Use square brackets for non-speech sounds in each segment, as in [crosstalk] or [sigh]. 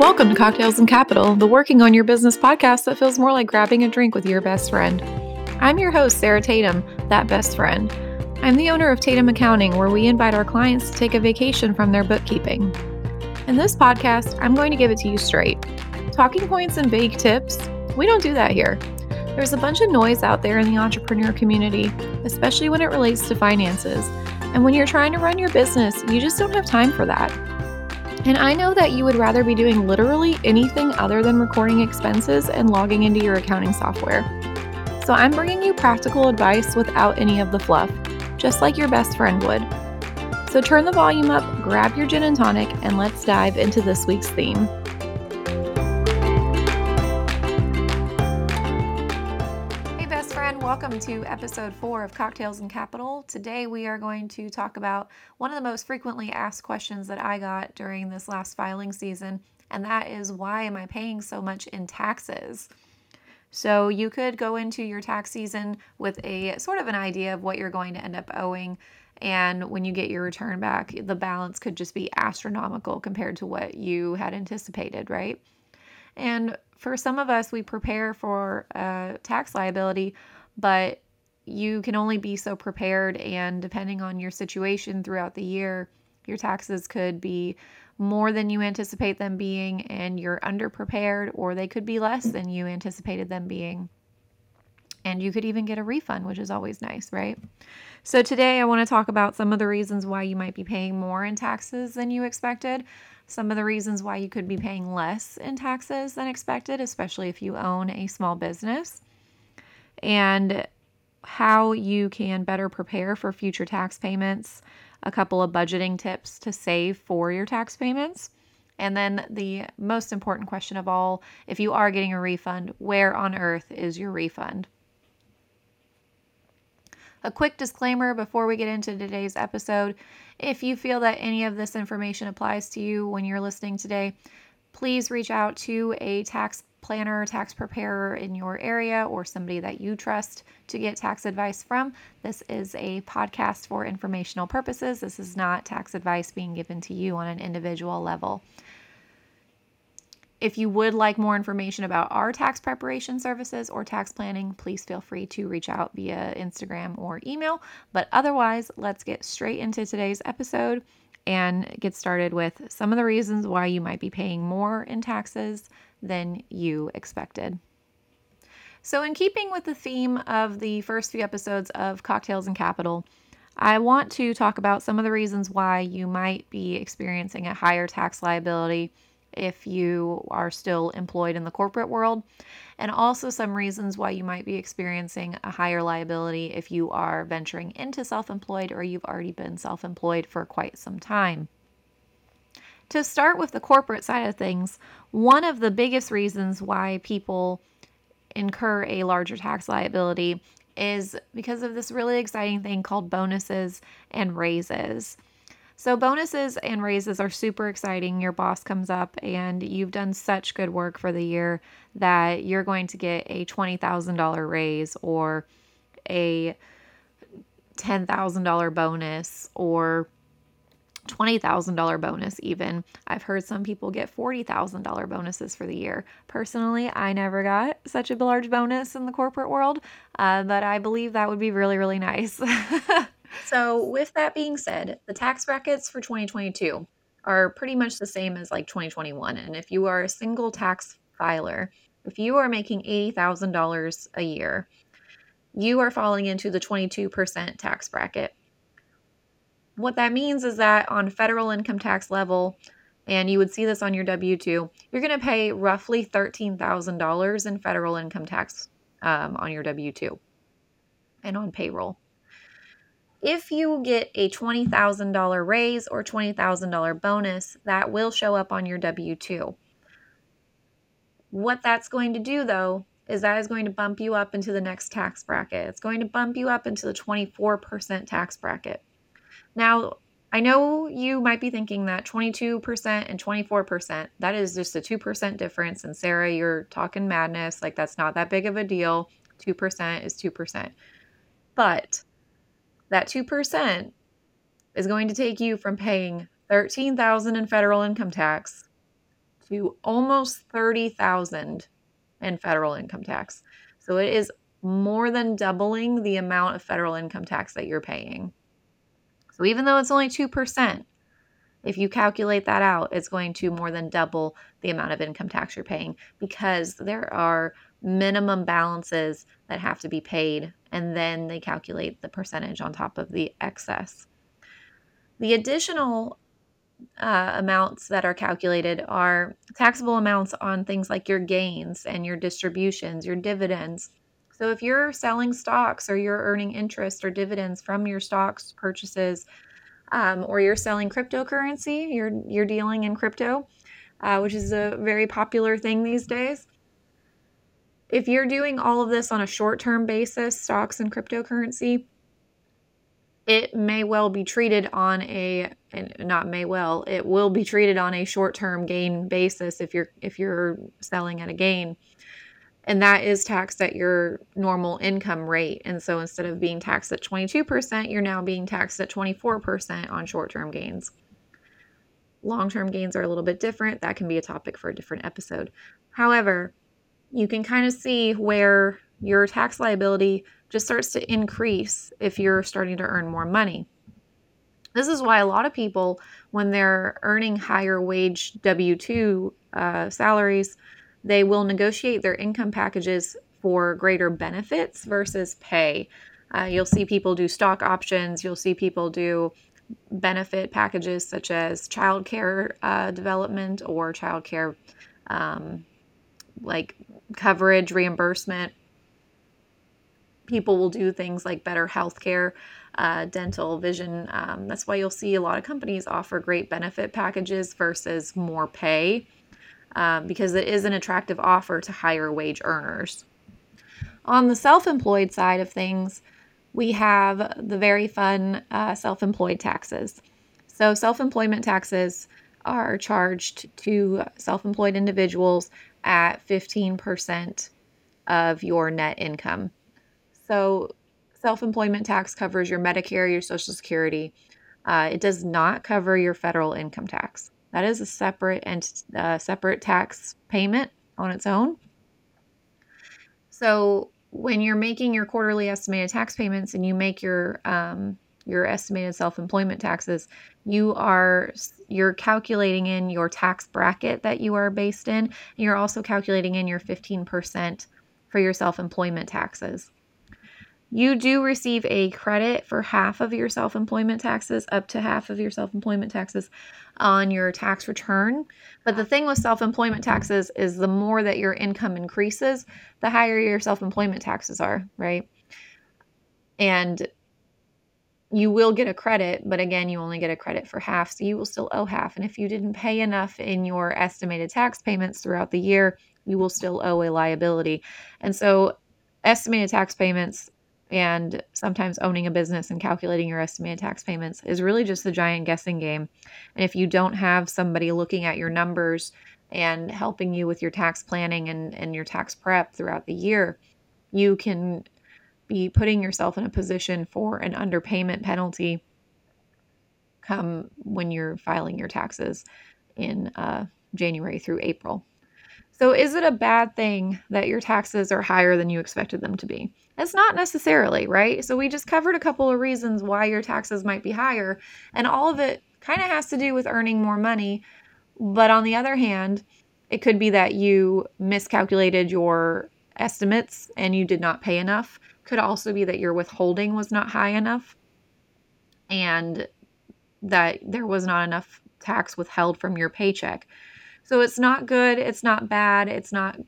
Welcome to Cocktails and Capital, the working on your business podcast that feels more like grabbing a drink with your best friend. I'm your host, Sarah Tatum, that best friend. I'm the owner of Tatum Accounting, where we invite our clients to take a vacation from their bookkeeping. In this podcast, I'm going to give it to you straight. Talking points and vague tips, we don't do that here. There's a bunch of noise out there in the entrepreneur community, especially when it relates to finances. And when you're trying to run your business, you just don't have time for that. And I know that you would rather be doing literally anything other than recording expenses and logging into your accounting software. So I'm bringing you practical advice without any of the fluff, just like your best friend would. So turn the volume up, grab your gin and tonic, and let's dive into this week's theme. Welcome to episode four of Cocktails and Capital. Today we are going to talk about one of the most frequently asked questions that I got during this last filing season, and that is why am I paying so much in taxes? So you could go into your tax season with a sort of an idea of what you're going to end up owing. And when you get your return back, the balance could just be astronomical compared to what you had anticipated, right? And for some of us, we prepare for tax liability but you can only be so prepared and depending on your situation throughout the year your taxes could be more than you anticipate them being and you're underprepared or they could be less than you anticipated them being. And you could even get a refund which is always nice right? So today i want to talk about some of the reasons why you might be paying more in taxes than you expected some of the reasons why you could be paying less in taxes than expected especially if you own a small business and how you can better prepare for future tax payments, a couple of budgeting tips to save for your tax payments. And then the most important question of all if you are getting a refund, where on earth is your refund? A quick disclaimer before we get into today's episode if you feel that any of this information applies to you when you're listening today, please reach out to a tax planner, tax preparer in your area, or somebody that you trust to get tax advice from. This is a podcast for informational purposes. This is not tax advice being given to you on an individual level. If you would like more information about our tax preparation services or tax planning, please feel free to reach out via Instagram or email. But otherwise, let's get straight into today's episode and get started with some of the reasons why you might be paying more in taxes than you expected. So, in keeping with the theme of the first few episodes of Cocktails and Capital, I want to talk about some of the reasons why you might be experiencing a higher tax liability if you are still employed in the corporate world, and also some reasons why you might be experiencing a higher liability if you are venturing into self employed or you've already been self employed for quite some time. To start with the corporate side of things, one of the biggest reasons why people incur a larger tax liability is because of this really exciting thing called bonuses and raises. So, bonuses and raises are super exciting. Your boss comes up and you've done such good work for the year that you're going to get a $20,000 raise or a $10,000 bonus or $20,000 bonus, even. I've heard some people get $40,000 bonuses for the year. Personally, I never got such a large bonus in the corporate world, uh, but I believe that would be really, really nice. [laughs] so, with that being said, the tax brackets for 2022 are pretty much the same as like 2021. And if you are a single tax filer, if you are making $80,000 a year, you are falling into the 22% tax bracket. What that means is that on federal income tax level, and you would see this on your W 2, you're going to pay roughly $13,000 in federal income tax um, on your W 2 and on payroll. If you get a $20,000 raise or $20,000 bonus, that will show up on your W 2. What that's going to do, though, is that is going to bump you up into the next tax bracket. It's going to bump you up into the 24% tax bracket. Now, I know you might be thinking that 22% and 24%, that is just a 2% difference. And Sarah, you're talking madness. Like, that's not that big of a deal. 2% is 2%. But that 2% is going to take you from paying 13,000 in federal income tax to almost 30,000 in federal income tax. So it is more than doubling the amount of federal income tax that you're paying. So even though it's only 2%, if you calculate that out, it's going to more than double the amount of income tax you're paying because there are minimum balances that have to be paid, and then they calculate the percentage on top of the excess. The additional uh, amounts that are calculated are taxable amounts on things like your gains and your distributions, your dividends. So if you're selling stocks or you're earning interest or dividends from your stocks purchases, um, or you're selling cryptocurrency, you're you're dealing in crypto, uh, which is a very popular thing these days. If you're doing all of this on a short-term basis, stocks and cryptocurrency, it may well be treated on a not may well it will be treated on a short-term gain basis if you're if you're selling at a gain and that is taxed at your normal income rate. And so instead of being taxed at 22% you're now being taxed at 24% on short-term gains. Long-term gains are a little bit different. That can be a topic for a different episode. However you can kind of see where your tax liability just starts to increase if you're starting to earn more money. This is why a lot of people, when they're earning higher wage W 2 uh, salaries, they will negotiate their income packages for greater benefits versus pay. Uh, you'll see people do stock options, you'll see people do benefit packages such as child care uh, development or child care um, like coverage reimbursement people will do things like better healthcare, uh, dental, vision. Um, that's why you'll see a lot of companies offer great benefit packages versus more pay um, because it is an attractive offer to higher wage earners. On the self employed side of things, we have the very fun uh, self employed taxes. So, self employment taxes are charged to self employed individuals at 15% of your net income. So, self employment tax covers your Medicare, your Social Security. Uh, it does not cover your federal income tax. That is a separate and uh, separate tax payment on its own. So, when you're making your quarterly estimated tax payments and you make your um, your estimated self-employment taxes, you are you're calculating in your tax bracket that you are based in. You're also calculating in your 15% for your self-employment taxes. You do receive a credit for half of your self employment taxes, up to half of your self employment taxes on your tax return. But the thing with self employment taxes is the more that your income increases, the higher your self employment taxes are, right? And you will get a credit, but again, you only get a credit for half, so you will still owe half. And if you didn't pay enough in your estimated tax payments throughout the year, you will still owe a liability. And so, estimated tax payments and sometimes owning a business and calculating your estimated tax payments is really just a giant guessing game. And if you don't have somebody looking at your numbers and helping you with your tax planning and, and your tax prep throughout the year, you can be putting yourself in a position for an underpayment penalty come when you're filing your taxes in uh, January through April. So, is it a bad thing that your taxes are higher than you expected them to be? It's not necessarily, right? So, we just covered a couple of reasons why your taxes might be higher, and all of it kind of has to do with earning more money. But on the other hand, it could be that you miscalculated your estimates and you did not pay enough. Could also be that your withholding was not high enough and that there was not enough tax withheld from your paycheck. So it's not good, it's not bad, it's not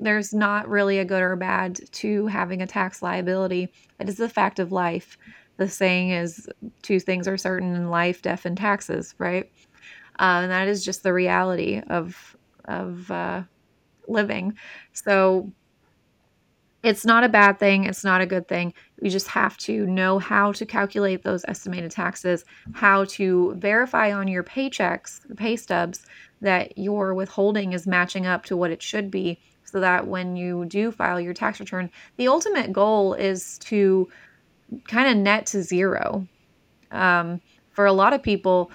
there's not really a good or bad to having a tax liability. It is the fact of life. The saying is two things are certain in life, death and taxes, right? Uh, and that is just the reality of of uh, living. So it's not a bad thing. It's not a good thing. You just have to know how to calculate those estimated taxes, how to verify on your paychecks, pay stubs, that your withholding is matching up to what it should be so that when you do file your tax return, the ultimate goal is to kind of net to zero. Um, for a lot of people,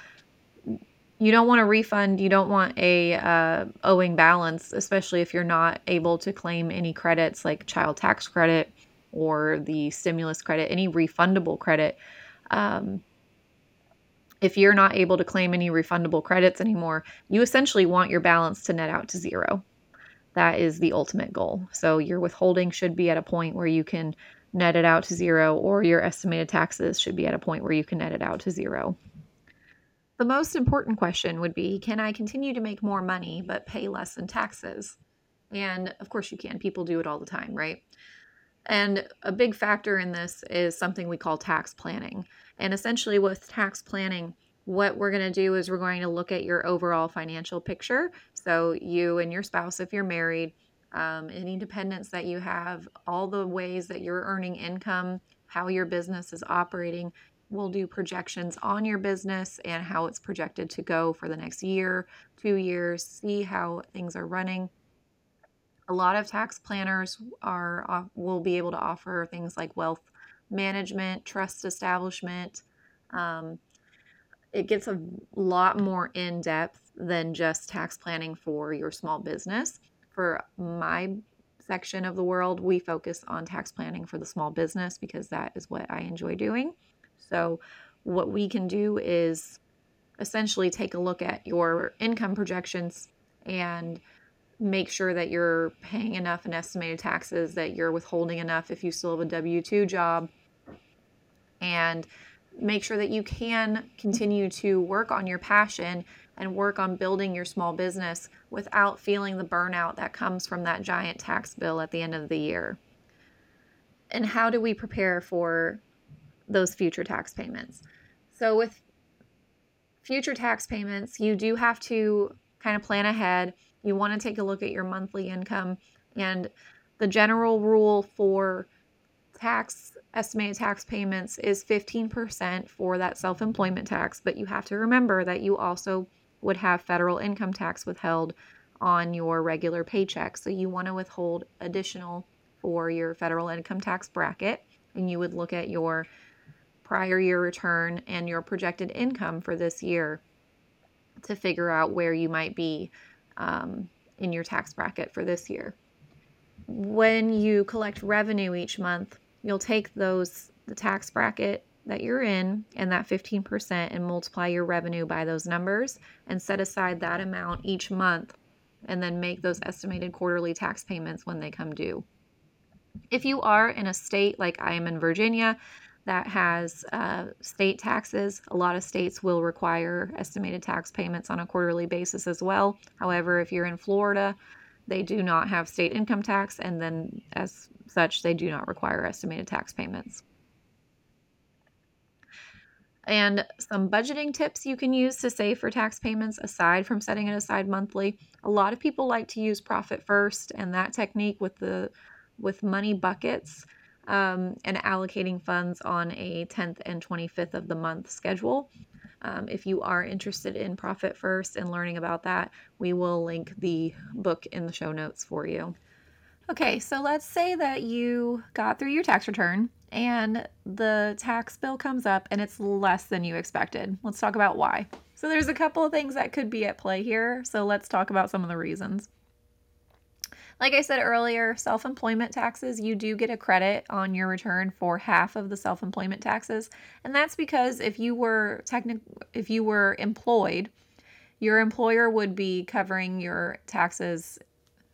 you don't want a refund. You don't want a uh, owing balance, especially if you're not able to claim any credits like child tax credit or the stimulus credit, any refundable credit. Um, if you're not able to claim any refundable credits anymore, you essentially want your balance to net out to zero. That is the ultimate goal. So your withholding should be at a point where you can net it out to zero, or your estimated taxes should be at a point where you can net it out to zero. The most important question would be Can I continue to make more money but pay less in taxes? And of course, you can. People do it all the time, right? And a big factor in this is something we call tax planning. And essentially, with tax planning, what we're going to do is we're going to look at your overall financial picture. So, you and your spouse, if you're married, um, any dependents that you have, all the ways that you're earning income, how your business is operating, we'll do projections on your business and how it's projected to go for the next year, two years, see how things are running. A lot of tax planners are will be able to offer things like wealth management, trust establishment. Um, it gets a lot more in depth than just tax planning for your small business. For my section of the world, we focus on tax planning for the small business because that is what I enjoy doing. So, what we can do is essentially take a look at your income projections and make sure that you're paying enough in estimated taxes, that you're withholding enough if you still have a W 2 job, and make sure that you can continue to work on your passion and work on building your small business without feeling the burnout that comes from that giant tax bill at the end of the year. And how do we prepare for those future tax payments. So, with future tax payments, you do have to kind of plan ahead. You want to take a look at your monthly income and the general rule for tax estimated tax payments is 15% for that self-employment tax, but you have to remember that you also would have federal income tax withheld on your regular paycheck. So you want to withhold additional for your federal income tax bracket and you would look at your prior year return and your projected income for this year to figure out where you might be um, in your tax bracket for this year. When you collect revenue each month, you'll take those the tax bracket that you're in and that 15% and multiply your revenue by those numbers and set aside that amount each month and then make those estimated quarterly tax payments when they come due. If you are in a state like I am in Virginia that has uh, state taxes. A lot of states will require estimated tax payments on a quarterly basis as well. However, if you're in Florida, they do not have state income tax, and then as such, they do not require estimated tax payments. And some budgeting tips you can use to save for tax payments aside from setting it aside monthly. A lot of people like to use profit first and that technique with the with money buckets um, and allocating funds on a 10th and 25th of the month schedule. Um, if you are interested in Profit First and learning about that, we will link the book in the show notes for you. Okay, so let's say that you got through your tax return and the tax bill comes up and it's less than you expected. Let's talk about why. So, there's a couple of things that could be at play here. So, let's talk about some of the reasons. Like I said earlier, self employment taxes, you do get a credit on your return for half of the self employment taxes. And that's because if you were technic- if you were employed, your employer would be covering your taxes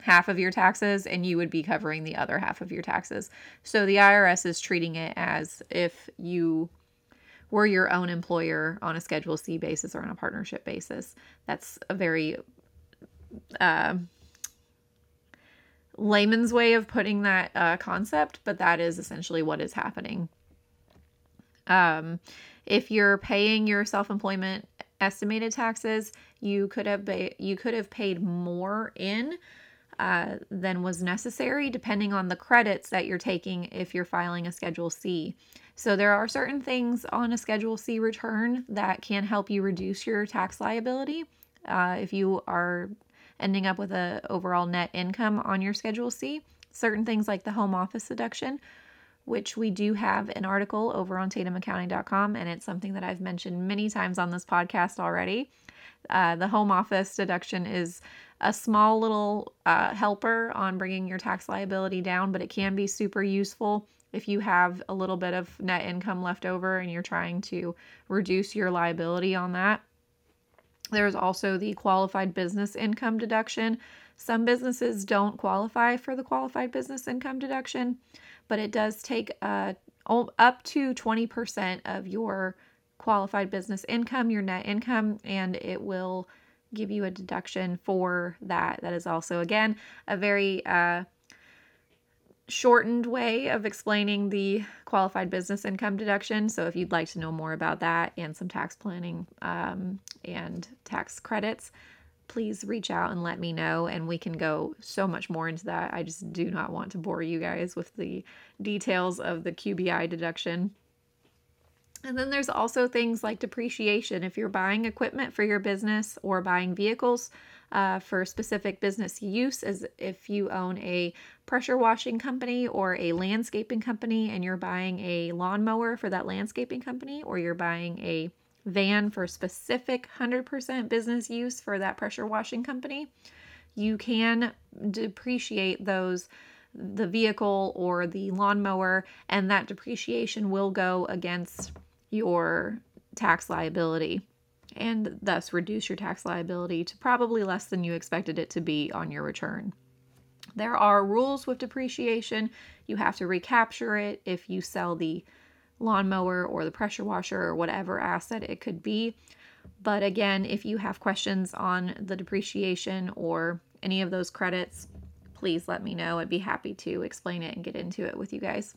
half of your taxes and you would be covering the other half of your taxes. So the IRS is treating it as if you were your own employer on a Schedule C basis or on a partnership basis. That's a very uh, layman's way of putting that uh, concept, but that is essentially what is happening. Um, if you're paying your self-employment estimated taxes, you could have ba- you could have paid more in uh, than was necessary, depending on the credits that you're taking if you're filing a Schedule C. So there are certain things on a Schedule C return that can help you reduce your tax liability. Uh, if you are ending up with a overall net income on your Schedule C. Certain things like the home office deduction which we do have an article over on tatumaccounting.com, and it's something that I've mentioned many times on this podcast already. Uh, the home office deduction is a small little uh, helper on bringing your tax liability down, but it can be super useful if you have a little bit of net income left over and you're trying to reduce your liability on that. There's also the qualified business income deduction. Some businesses don't qualify for the qualified business income deduction, but it does take uh, up to 20% of your qualified business income, your net income, and it will give you a deduction for that. That is also, again, a very uh, shortened way of explaining the qualified business income deduction. So, if you'd like to know more about that and some tax planning um, and tax credits, please reach out and let me know, and we can go so much more into that. I just do not want to bore you guys with the details of the QBI deduction. And then there's also things like depreciation. If you're buying equipment for your business or buying vehicles uh, for specific business use, as if you own a pressure washing company or a landscaping company and you're buying a lawnmower for that landscaping company, or you're buying a van for specific 100% business use for that pressure washing company, you can depreciate those the vehicle or the lawnmower and that depreciation will go against your tax liability and thus reduce your tax liability to probably less than you expected it to be on your return. There are rules with depreciation. You have to recapture it if you sell the lawnmower or the pressure washer or whatever asset it could be. But again, if you have questions on the depreciation or any of those credits, please let me know. I'd be happy to explain it and get into it with you guys.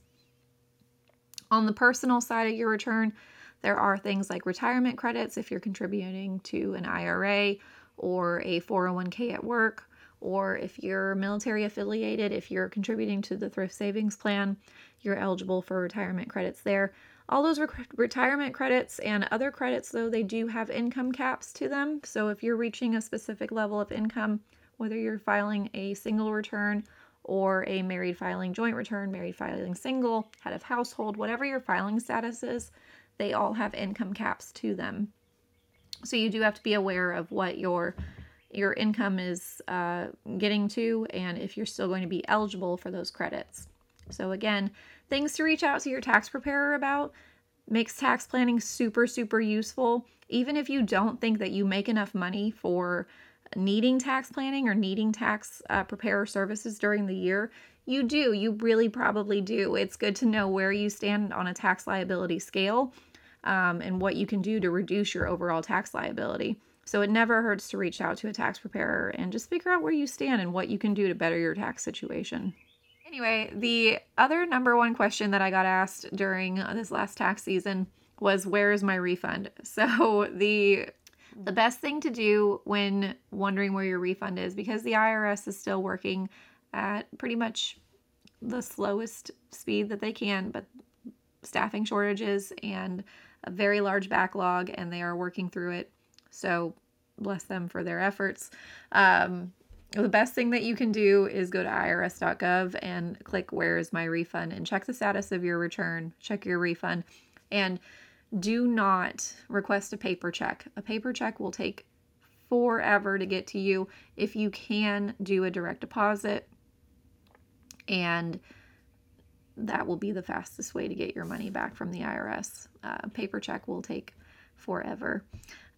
On the personal side of your return, there are things like retirement credits if you're contributing to an IRA or a 401k at work, or if you're military affiliated, if you're contributing to the thrift savings plan, you're eligible for retirement credits there. All those re- retirement credits and other credits, though, they do have income caps to them. So if you're reaching a specific level of income, whether you're filing a single return or a married filing joint return, married filing single, head of household, whatever your filing status is, they all have income caps to them. So you do have to be aware of what your your income is uh, getting to and if you're still going to be eligible for those credits. So again, things to reach out to your tax preparer about makes tax planning super super useful even if you don't think that you make enough money for needing tax planning or needing tax uh, preparer services during the year, you do. You really probably do. It's good to know where you stand on a tax liability scale um, and what you can do to reduce your overall tax liability. So it never hurts to reach out to a tax preparer and just figure out where you stand and what you can do to better your tax situation. Anyway, the other number one question that I got asked during this last tax season was where is my refund? [laughs] So the the best thing to do when wondering where your refund is, because the IRS is still working at pretty much the slowest speed that they can, but staffing shortages and a very large backlog, and they are working through it. So, bless them for their efforts. Um, the best thing that you can do is go to irs.gov and click where is my refund and check the status of your return, check your refund. And do not request a paper check. A paper check will take forever to get to you. If you can do a direct deposit, and that will be the fastest way to get your money back from the IRS. Uh, paper check will take forever.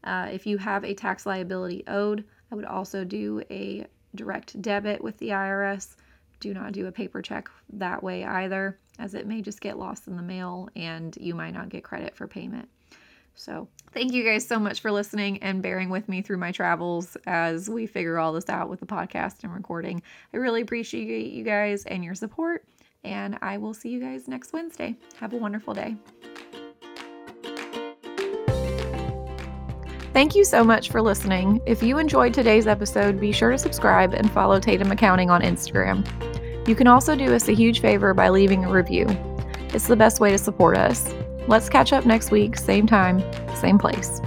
Uh, if you have a tax liability owed, I would also do a direct debit with the IRS. Do not do a paper check that way either as it may just get lost in the mail and you might not get credit for payment. So, thank you guys so much for listening and bearing with me through my travels as we figure all this out with the podcast and recording. I really appreciate you guys and your support, and I will see you guys next Wednesday. Have a wonderful day. Thank you so much for listening. If you enjoyed today's episode, be sure to subscribe and follow Tatum Accounting on Instagram. You can also do us a huge favor by leaving a review. It's the best way to support us. Let's catch up next week, same time, same place.